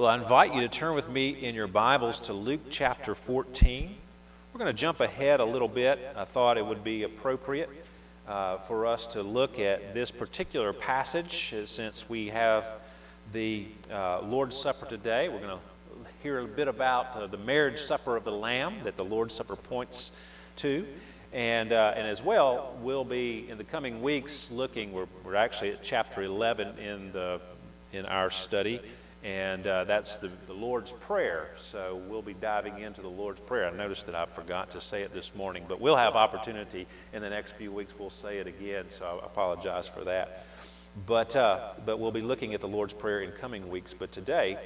Well, I invite you to turn with me in your Bibles to Luke chapter 14. We're going to jump ahead a little bit. I thought it would be appropriate uh, for us to look at this particular passage since we have the uh, Lord's Supper today. We're going to hear a bit about uh, the marriage supper of the Lamb that the Lord's Supper points to. And, uh, and as well, we'll be in the coming weeks looking, we're, we're actually at chapter 11 in, the, in our study, and uh, that's the, the Lord's Prayer. So we'll be diving into the Lord's Prayer. I noticed that I forgot to say it this morning, but we'll have opportunity in the next few weeks. We'll say it again, so I apologize for that. But, uh, but we'll be looking at the Lord's Prayer in coming weeks. But today,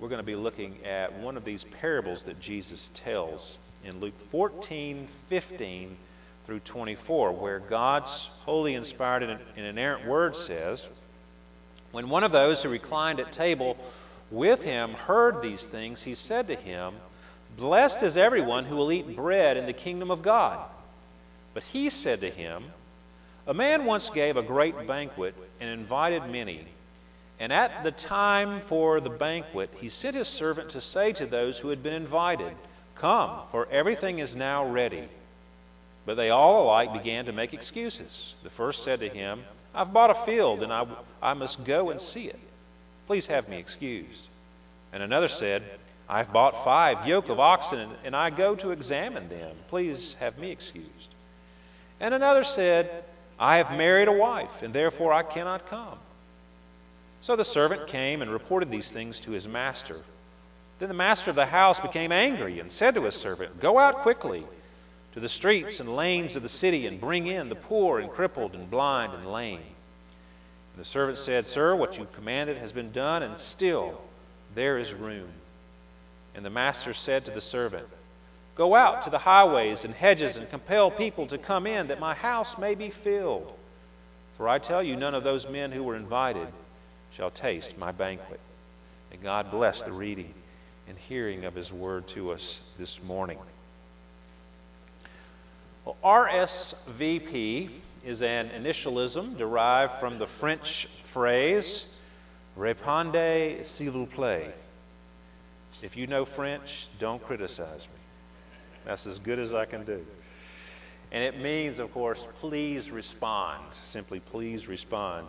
we're going to be looking at one of these parables that Jesus tells in Luke 14, 15 through 24, where God's holy, inspired, and inerrant word says, When one of those who reclined at table with him heard these things, he said to him, Blessed is everyone who will eat bread in the kingdom of God. But he said to him, A man once gave a great banquet and invited many. And at the time for the banquet, he sent his servant to say to those who had been invited, Come, for everything is now ready. But they all alike began to make excuses. The first said to him, I've bought a field, and I, I must go and see it. Please have me excused. And another said, I've bought five yoke of oxen, and I go to examine them. Please have me excused. And another said, I have married a wife, and therefore I cannot come. So the servant came and reported these things to his master. Then the master of the house became angry and said to his servant, Go out quickly to the streets and lanes of the city and bring in the poor and crippled and blind and lame. And the servant said, Sir, what you commanded has been done, and still there is room. And the master said to the servant, Go out to the highways and hedges and compel people to come in, that my house may be filled. For I tell you, none of those men who were invited shall taste my banquet. And God bless the reading and hearing of his word to us this morning. Well, RSVP is an initialism derived from the French phrase Répondez s'il vous plaît. If you know French, don't criticize me. That's as good as I can do. And it means, of course, please respond. Simply, please respond.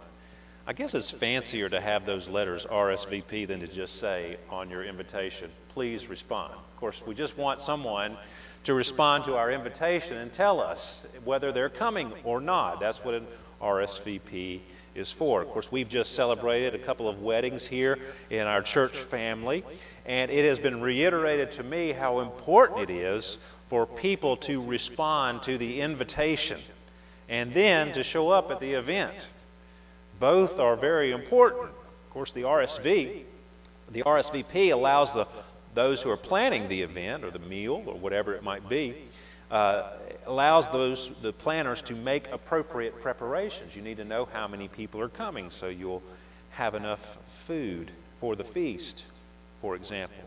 I guess it's fancier to have those letters RSVP than to just say on your invitation, please respond. Of course, we just want someone to respond to our invitation and tell us whether they're coming or not. That's what an RSVP is for. Of course, we've just celebrated a couple of weddings here in our church family, and it has been reiterated to me how important it is for people to respond to the invitation and then to show up at the event. Both are very important. Of course, the RSV, the RSVP allows the those who are planning the event or the meal or whatever it might be, uh, allows those the planners to make appropriate preparations. You need to know how many people are coming so you'll have enough food for the feast, for example.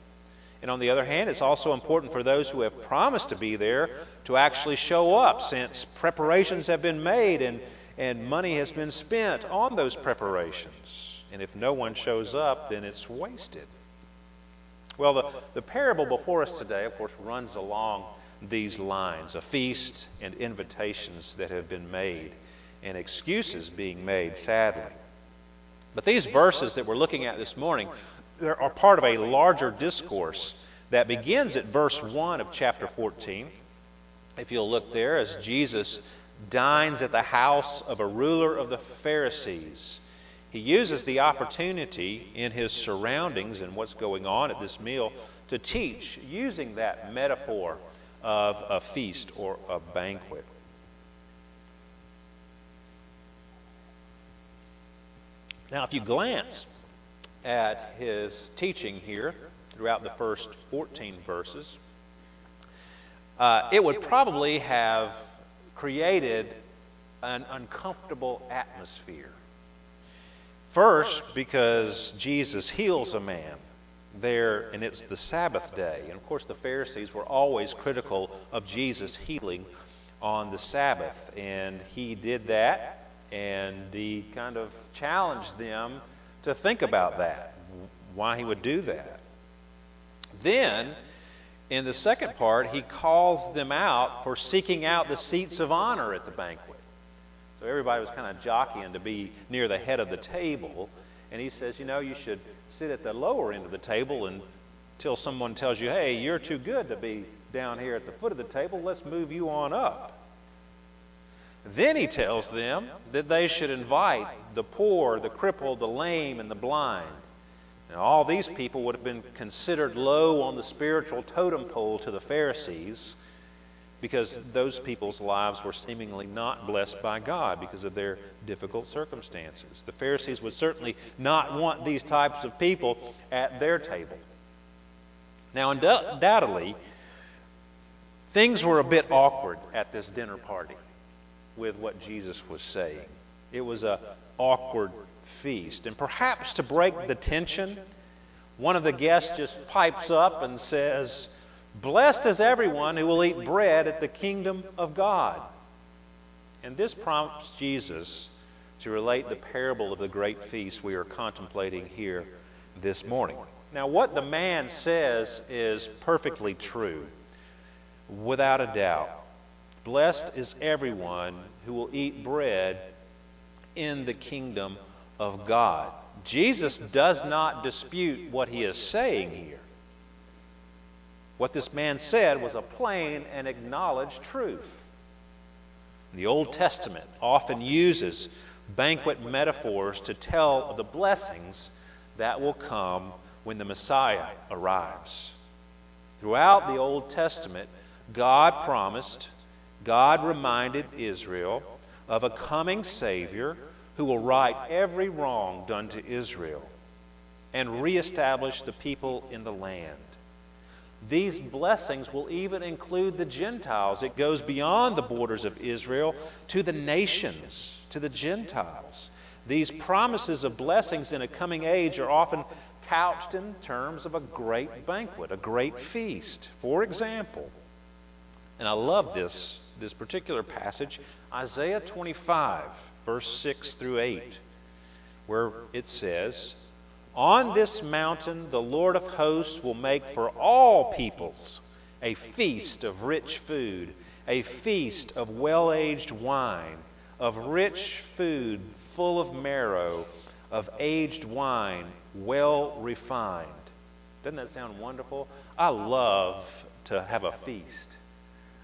And on the other hand, it's also important for those who have promised to be there to actually show up since preparations have been made and, and money has been spent on those preparations. And if no one shows up, then it's wasted. Well, the, the parable before us today, of course, runs along these lines a feast and invitations that have been made, and excuses being made, sadly. But these verses that we're looking at this morning are part of a larger discourse that begins at verse 1 of chapter 14. If you'll look there, as Jesus dines at the house of a ruler of the Pharisees. He uses the opportunity in his surroundings and what's going on at this meal to teach using that metaphor of a feast or a banquet. Now, if you glance at his teaching here throughout the first 14 verses, uh, it would probably have created an uncomfortable atmosphere First, because Jesus heals a man there, and it's the Sabbath day. And of course, the Pharisees were always critical of Jesus healing on the Sabbath. And he did that, and he kind of challenged them to think about that, why he would do that. Then, in the second part, he calls them out for seeking out the seats of honor at the banquet. So everybody was kind of jockeying to be near the head of the table. And he says, you know, you should sit at the lower end of the table until someone tells you, hey, you're too good to be down here at the foot of the table. Let's move you on up. Then he tells them that they should invite the poor, the crippled, the lame, and the blind. Now, all these people would have been considered low on the spiritual totem pole to the Pharisees because those people's lives were seemingly not blessed by God because of their difficult circumstances. The Pharisees would certainly not want these types of people at their table. Now, undoubtedly, things were a bit awkward at this dinner party with what Jesus was saying. It was a awkward feast. And perhaps to break the tension, one of the guests just pipes up and says, Blessed is everyone who will eat bread at the kingdom of God. And this prompts Jesus to relate the parable of the great feast we are contemplating here this morning. Now, what the man says is perfectly true, without a doubt. Blessed is everyone who will eat bread in the kingdom of God. Jesus does not dispute what he is saying here. What this man said was a plain and acknowledged truth. The Old Testament often uses banquet metaphors to tell of the blessings that will come when the Messiah arrives. Throughout the Old Testament, God promised, God reminded Israel of a coming Savior who will right every wrong done to Israel and reestablish the people in the land. These blessings will even include the Gentiles. It goes beyond the borders of Israel to the nations, to the Gentiles. These promises of blessings in a coming age are often couched in terms of a great banquet, a great feast. For example, and I love this, this particular passage, Isaiah 25, verse 6 through 8, where it says, on this mountain, the Lord of hosts will make for all peoples a feast of rich food, a feast of well aged wine, of rich food full of marrow, of aged wine well refined. Doesn't that sound wonderful? I love to have a feast.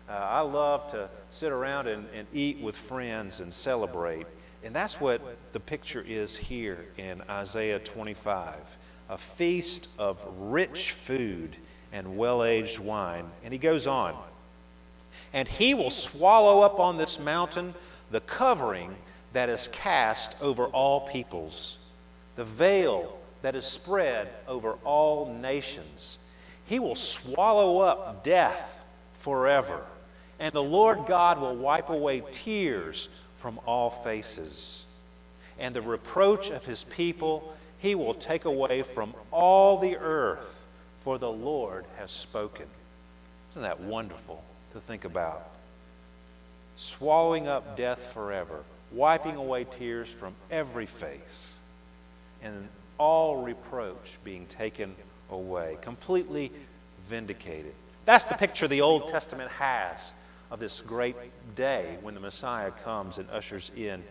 Uh, I love to sit around and, and eat with friends and celebrate. And that's what the picture is here in Isaiah 25 a feast of rich food and well aged wine. And he goes on. And he will swallow up on this mountain the covering that is cast over all peoples, the veil that is spread over all nations. He will swallow up death forever. And the Lord God will wipe away tears from all faces. And the reproach of his people he will take away from all the earth, for the Lord has spoken. Isn't that wonderful to think about? Swallowing up death forever, wiping away tears from every face, and all reproach being taken away, completely vindicated. That's the picture the Old Testament has of this great day when the Messiah comes and ushers in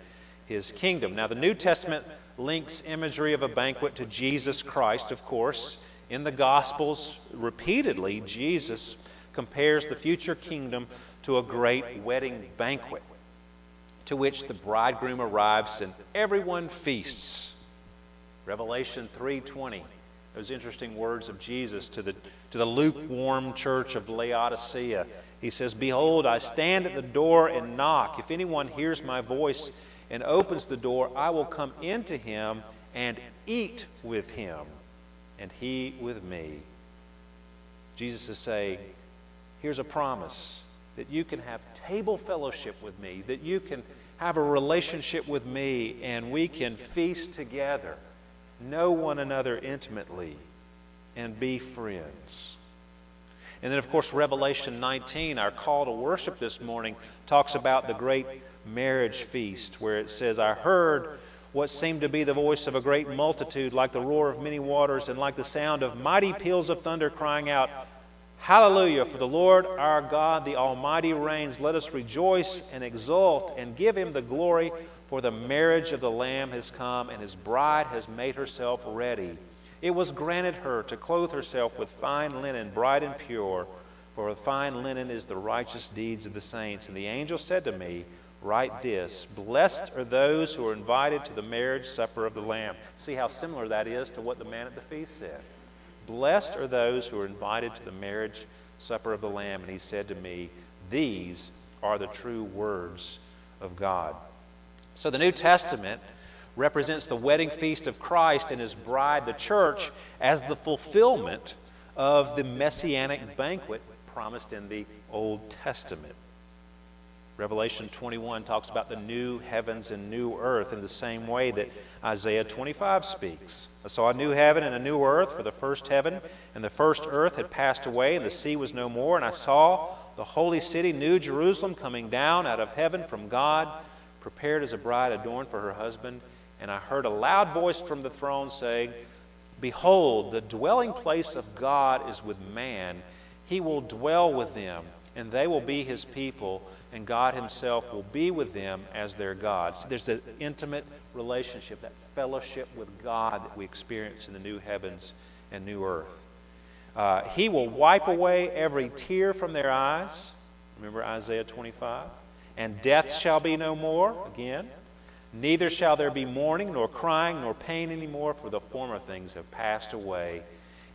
his kingdom. Now, the New Testament links imagery of a banquet to Jesus Christ, of course. In the Gospels, repeatedly, Jesus compares the future kingdom to a great wedding banquet to which the bridegroom arrives and everyone feasts. Revelation 3:20 those interesting words of Jesus to the, to the lukewarm church of Laodicea. He says, Behold, I stand at the door and knock. If anyone hears my voice and opens the door, I will come into him and eat with him, and he with me. Jesus is saying, Here's a promise that you can have table fellowship with me, that you can have a relationship with me, and we can feast together know one another intimately, and be friends. And then, of course, Revelation 19, our call to worship this morning, talks about the great marriage feast, where it says, I heard what seemed to be the voice of a great multitude, like the roar of many waters, and like the sound of mighty peals of thunder, crying out, Hallelujah, for the Lord our God, the Almighty reigns. Let us rejoice and exult and give him the glory, for the marriage of the Lamb has come, and his bride has made herself ready. It was granted her to clothe herself with fine linen, bright and pure, for fine linen is the righteous deeds of the saints. And the angel said to me, Write this Blessed are those who are invited to the marriage supper of the Lamb. See how similar that is to what the man at the feast said. Blessed are those who are invited to the marriage supper of the Lamb. And he said to me, These are the true words of God. So the New Testament represents the wedding feast of Christ and his bride, the church, as the fulfillment of the messianic banquet promised in the Old Testament. Revelation 21 talks about the new heavens and new earth in the same way that Isaiah 25 speaks. I saw a new heaven and a new earth, for the first heaven and the first earth had passed away, and the sea was no more. And I saw the holy city, New Jerusalem, coming down out of heaven from God, prepared as a bride adorned for her husband. And I heard a loud voice from the throne saying, Behold, the dwelling place of God is with man. He will dwell with them, and they will be his people and God Himself will be with them as their God. So there's that intimate relationship, that fellowship with God that we experience in the new heavens and new earth. Uh, he will wipe away every tear from their eyes. Remember Isaiah 25? And death shall be no more, again. Neither shall there be mourning, nor crying, nor pain any more, for the former things have passed away.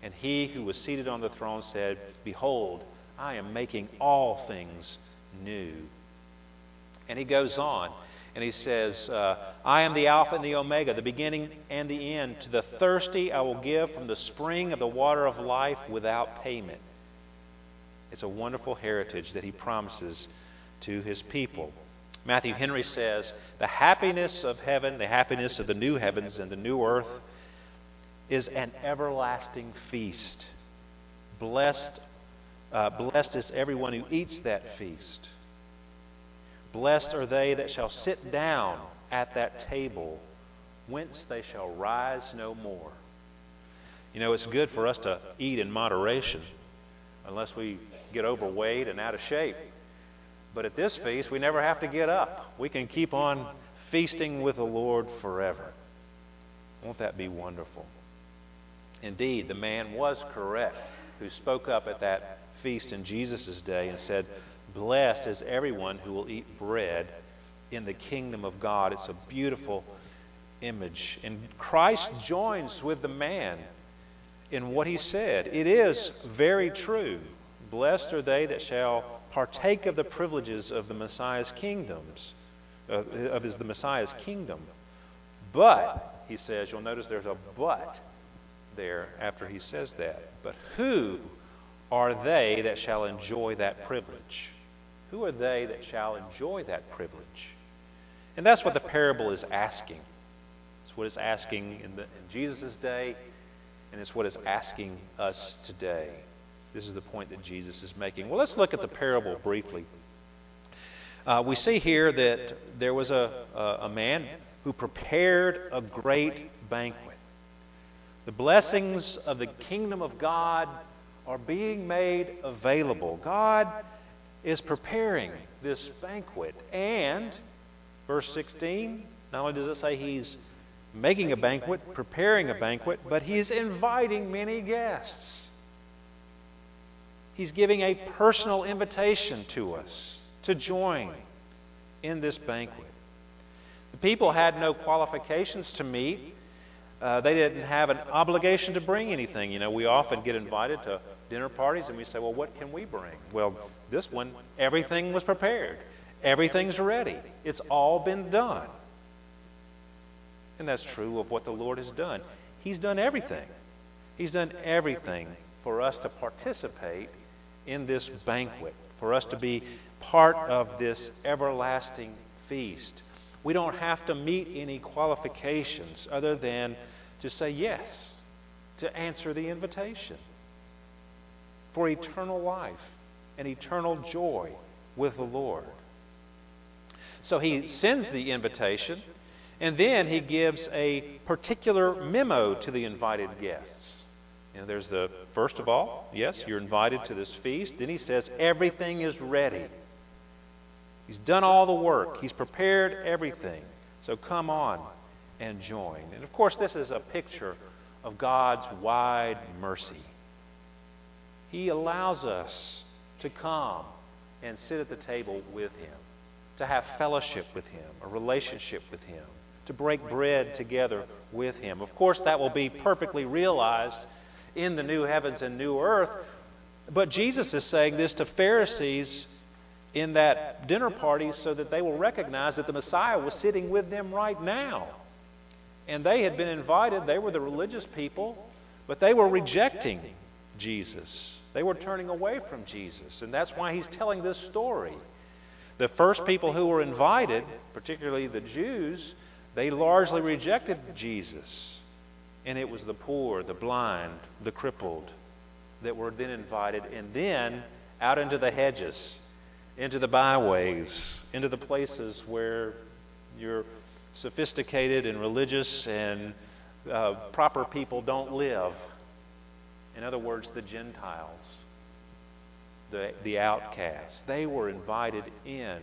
And he who was seated on the throne said, Behold, I am making all things new. And he goes on and he says, uh, I am the Alpha and the Omega, the beginning and the end. To the thirsty I will give from the spring of the water of life without payment. It's a wonderful heritage that he promises to his people. Matthew Henry says, The happiness of heaven, the happiness of the new heavens and the new earth, is an everlasting feast. Blessed uh, blessed is everyone who eats that feast. Blessed are they that shall sit down at that table, whence they shall rise no more. You know, it's good for us to eat in moderation, unless we get overweight and out of shape. But at this feast, we never have to get up. We can keep on feasting with the Lord forever. Won't that be wonderful? Indeed, the man was correct who spoke up at that feast in Jesus' day and said, Blessed is everyone who will eat bread in the kingdom of God. It's a beautiful image. And Christ joins with the man in what he said. It is very true. Blessed are they that shall partake of the privileges of the Messiah's kingdoms, uh, of his, the Messiah's kingdom. But, he says, you'll notice there's a but there after he says that. But who are they that shall enjoy that privilege? Who are they that shall enjoy that privilege? And that's what the parable is asking. It's what it's asking in, in Jesus' day, and it's what it's asking us today. This is the point that Jesus is making. Well, let's look at the parable briefly. Uh, we see here that there was a, a, a man who prepared a great banquet. The blessings of the kingdom of God are being made available. God is preparing this banquet. And, verse 16, not only does it say He's making a banquet, preparing a banquet, but He's inviting many guests. He's giving a personal invitation to us to join in this banquet. The people had no qualifications to meet. Uh, they didn't have an obligation to bring anything. You know, we often get invited to dinner parties and we say, well, what can we bring? Well, this one, everything was prepared. Everything's ready. It's all been done. And that's true of what the Lord has done. He's done everything. He's done everything for us to participate in this banquet, for us to be part of this everlasting feast. We don't have to meet any qualifications other than to say yes, to answer the invitation for eternal life and eternal joy with the Lord. So he sends the invitation, And then he gives a particular memo to the invited guests. And there's the first of all, yes, you're invited to this feast. Then he says, everything is ready. He's done all the work, he's prepared everything. So come on and join. And of course, this is a picture of God's wide mercy. He allows us to come and sit at the table with Him, to have fellowship with Him, a relationship with Him, to break bread together with Him. Of course, that will be perfectly realized in the new heavens and new earth. But Jesus is saying this to Pharisees in that dinner party so that they will recognize that the Messiah was sitting with them right now. And they had been invited, they were the religious people, but they were rejecting Jesus. They were turning away from Jesus. And that's why he's telling this story. The first people who were invited, particularly the Jews, they largely rejected Jesus. And it was the poor, the blind, the crippled that were then invited. And then out into the hedges, into the byways, into the places where your sophisticated and religious and uh, proper people don't live. In other words, the Gentiles, the, the outcasts. They were invited in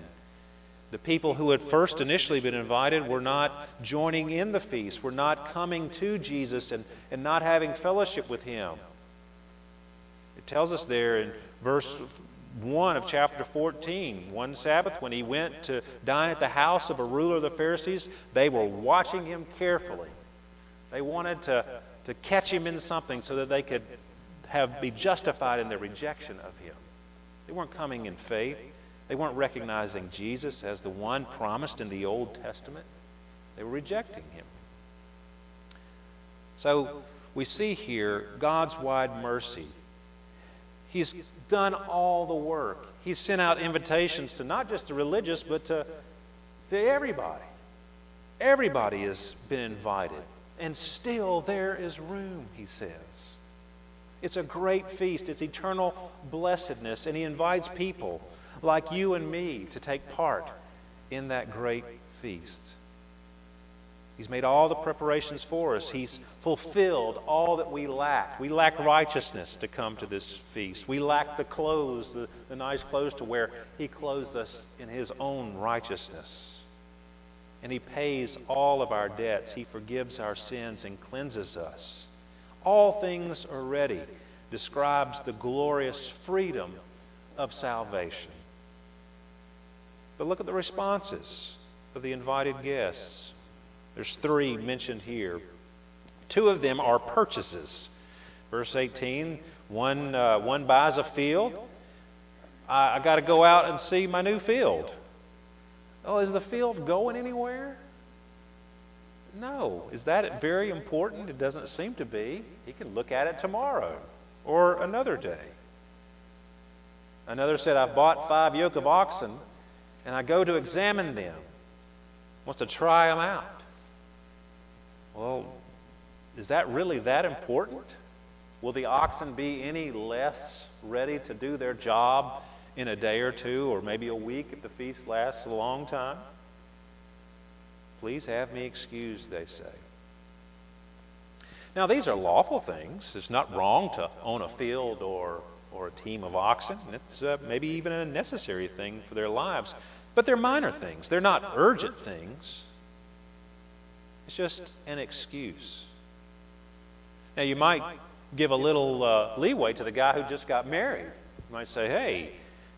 the people who had first initially been invited were not joining in the feast, were not coming to Jesus and, and not having fellowship with him. It tells us there in verse 1 of chapter 14 one Sabbath, when he went to dine at the house of a ruler of the Pharisees, they were watching him carefully. They wanted to, to catch him in something so that they could have, be justified in their rejection of him. They weren't coming in faith. They weren't recognizing Jesus as the one promised in the Old Testament. They were rejecting him. So we see here God's wide mercy. He's done all the work. He's sent out invitations to not just the religious, but to, to everybody. Everybody has been invited. And still there is room, he says. It's a great feast, it's eternal blessedness, and he invites people like you and me to take part in that great feast. He's made all the preparations for us. He's fulfilled all that we lack. We lack righteousness to come to this feast. We lack the clothes, the, the nice clothes to wear. He clothes us in His own righteousness. And He pays all of our debts. He forgives our sins and cleanses us. All things are ready, describes the glorious freedom of salvation. But look at the responses of the invited guests. There's three mentioned here. Two of them are purchases. Verse 18 one, uh, one buys a field. I, I got to go out and see my new field. Oh, is the field going anywhere? No. Is that very important? It doesn't seem to be. He can look at it tomorrow or another day. Another said, I've bought five yoke of oxen and I go to examine them, wants to try them out. Well, is that really that important? Will the oxen be any less ready to do their job in a day or two or maybe a week if the feast lasts a long time? Please have me excused, they say. Now, these are lawful things. It's not wrong to own a field or or a team of oxen. And it's uh, maybe even a necessary thing for their lives. But they're minor things, they're not urgent things. It's just an excuse. Now, you might give a little uh, leeway to the guy who just got married. You might say, hey,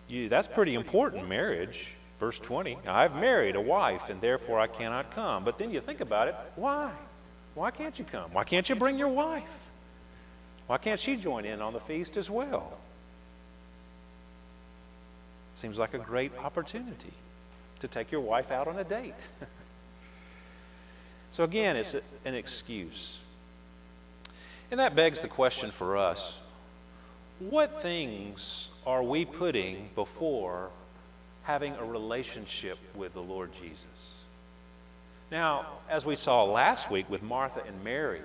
you, that's pretty important, marriage. Verse 20, I've married a wife, and therefore I cannot come. But then you think about it, why? Why can't you come? Why can't you bring your wife? Why can't she join in on the feast as well? Seems like a great opportunity to take your wife out on a date. so, again, it's an excuse. And that begs the question for us what things are we putting before having a relationship with the Lord Jesus? Now, as we saw last week with Martha and Mary,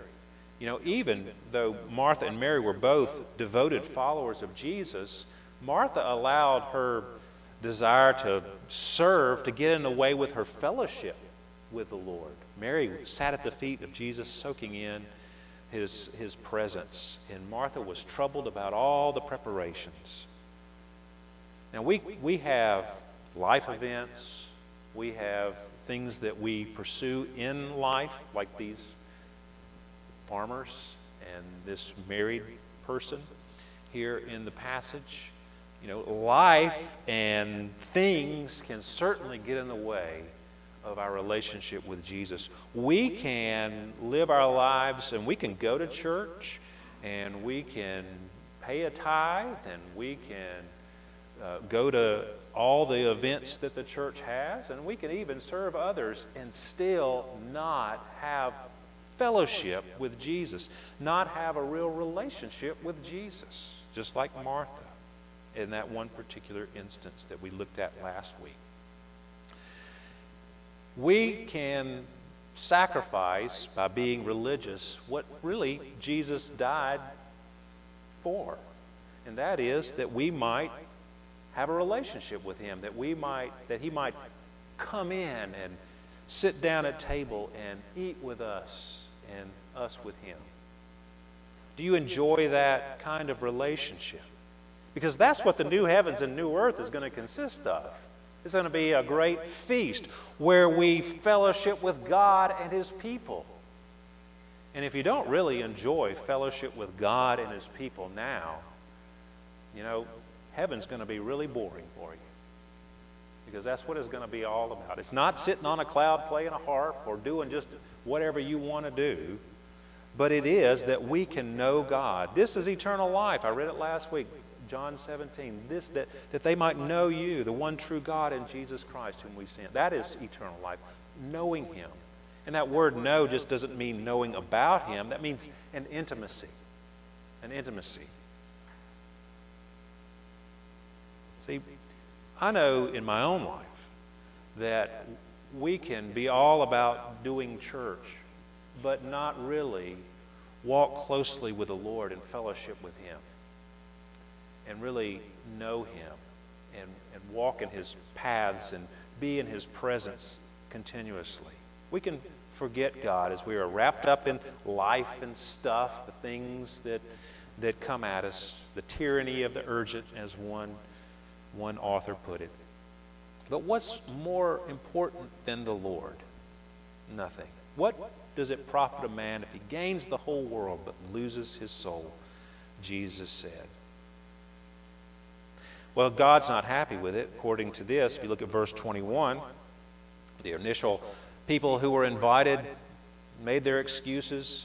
you know, even though Martha and Mary were both devoted followers of Jesus, Martha allowed her desire to serve to get in the way with her fellowship with the Lord. Mary sat at the feet of Jesus, soaking in his, his presence. And Martha was troubled about all the preparations. Now, we, we have life events, we have things that we pursue in life, like these farmers and this married person here in the passage. You know, life and things can certainly get in the way of our relationship with Jesus. We can live our lives and we can go to church and we can pay a tithe and we can uh, go to all the events that the church has and we can even serve others and still not have fellowship with Jesus, not have a real relationship with Jesus, just like Martha in that one particular instance that we looked at last week we can sacrifice by being religious what really Jesus died for. And that is that we might have a relationship with him, that we might that he might come in and sit down at table and eat with us and us with him. Do you enjoy that kind of relationship? Because that's what the new heavens and new earth is going to consist of. It's going to be a great feast where we fellowship with God and His people. And if you don't really enjoy fellowship with God and His people now, you know, heaven's going to be really boring for you. Because that's what it's going to be all about. It's not sitting on a cloud playing a harp or doing just whatever you want to do, but it is that we can know God. This is eternal life. I read it last week. John 17, this that, that they might know you, the one true God and Jesus Christ whom we sent. That is eternal life, knowing him. And that word know just doesn't mean knowing about him, that means an intimacy. An intimacy. See, I know in my own life that we can be all about doing church, but not really walk closely with the Lord and fellowship with Him and really know Him and, and walk in His paths and be in His presence continuously. We can forget God as we are wrapped up in life and stuff, the things that, that come at us, the tyranny of the urgent, as one, one author put it. But what's more important than the Lord? Nothing. What does it profit a man if he gains the whole world but loses his soul? Jesus said. Well, God's not happy with it, according to this. If you look at verse 21, the initial people who were invited made their excuses,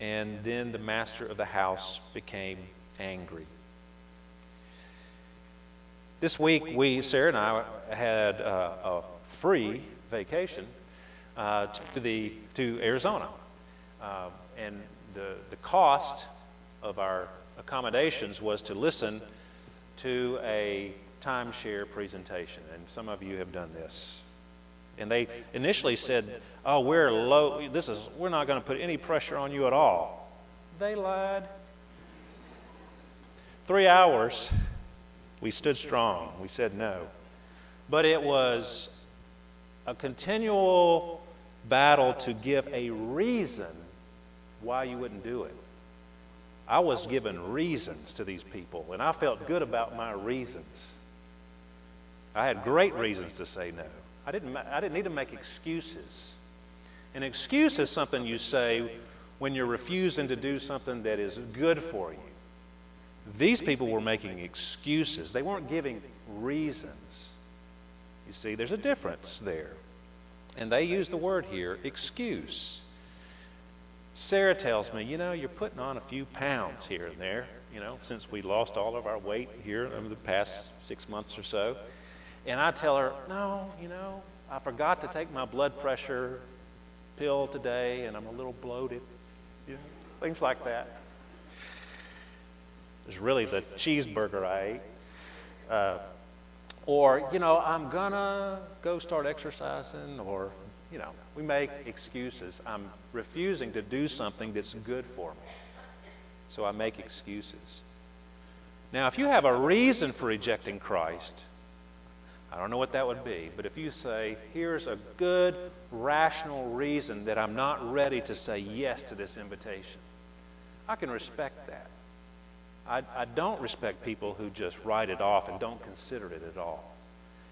and then the master of the house became angry. This week, we, Sarah and I, had uh, a free vacation uh, to, the, to Arizona. Uh, and the, the cost of our accommodations was to listen to a timeshare presentation, and some of you have done this. And they initially said, "Oh, we're low. This is we're not going to put any pressure on you at all." They lied. Three hours, we stood strong. We said no, but it was a continual battle to give a reason why you wouldn't do it. I was given reasons to these people, and I felt good about my reasons. I had great reasons to say no. I didn't, I didn't need to make excuses. An excuse is something you say when you're refusing to do something that is good for you. These people were making excuses, they weren't giving reasons. You see, there's a difference there. And they use the word here, excuse. Sarah tells me, you know, you're putting on a few pounds here and there, you know, since we lost all of our weight here over the past six months or so. And I tell her, no, you know, I forgot to take my blood pressure pill today and I'm a little bloated. You know, things like that. It's really the cheeseburger I ate. Uh, or, you know, I'm going to go start exercising or you know, we make excuses. I'm refusing to do something that's good for me. So I make excuses. Now, if you have a reason for rejecting Christ, I don't know what that would be, but if you say, here's a good, rational reason that I'm not ready to say yes to this invitation, I can respect that. I, I don't respect people who just write it off and don't consider it at all.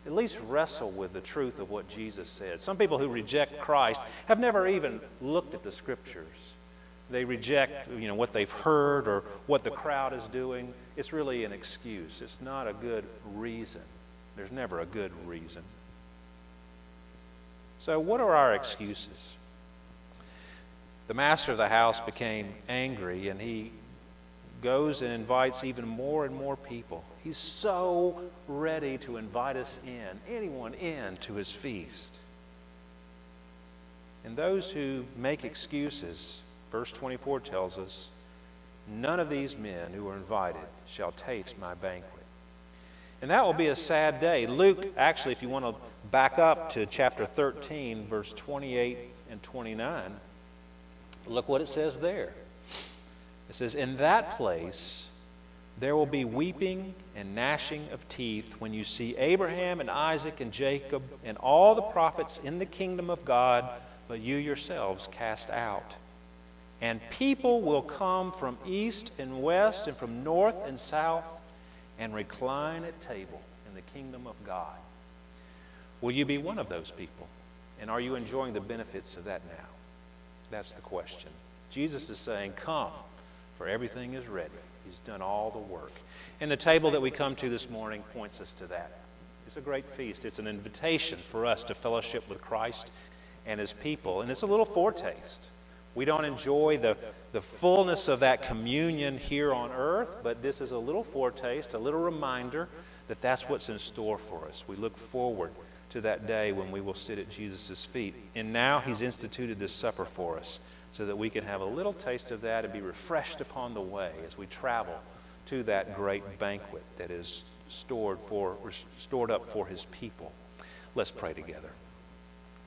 At least wrestle with the truth of what Jesus said. Some people who reject Christ have never even looked at the Scriptures. They reject you know, what they've heard or what the crowd is doing. It's really an excuse. It's not a good reason. There's never a good reason. So, what are our excuses? The master of the house became angry and he goes and invites even more and more people. He's so ready to invite us in, anyone in, to his feast. And those who make excuses, verse 24 tells us, none of these men who are invited shall taste my banquet. And that will be a sad day. Luke, actually, if you want to back up to chapter 13, verse 28 and 29, look what it says there. It says, In that place there will be weeping and gnashing of teeth when you see Abraham and Isaac and Jacob and all the prophets in the kingdom of God, but you yourselves cast out. And people will come from east and west and from north and south and recline at table in the kingdom of God. Will you be one of those people? And are you enjoying the benefits of that now? That's the question. Jesus is saying, Come for everything is ready. He's done all the work. And the table that we come to this morning points us to that. It's a great feast. It's an invitation for us to fellowship with Christ and His people. And it's a little foretaste. We don't enjoy the, the fullness of that communion here on earth, but this is a little foretaste, a little reminder that that's what's in store for us. We look forward to that day when we will sit at Jesus' feet. And now He's instituted this supper for us so that we can have a little taste of that and be refreshed upon the way as we travel to that great banquet that is stored, for, stored up for his people. Let's pray together.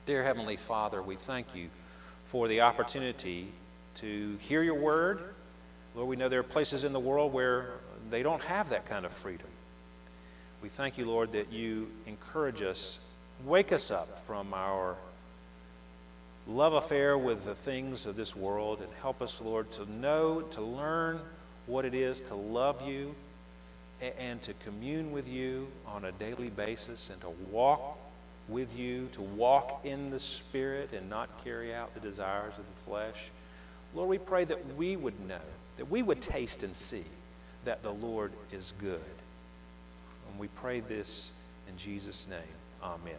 Dear Heavenly Father, we thank you for the opportunity to hear your word. Lord, we know there are places in the world where they don't have that kind of freedom. We thank you, Lord, that you encourage us, wake us up from our love affair with the things of this world and help us, Lord, to know, to learn what it is to love you and to commune with you on a daily basis and to walk with you, to walk in the Spirit and not carry out the desires of the flesh. Lord, we pray that we would know, that we would taste and see that the Lord is good. And we pray this in Jesus' name. Amen.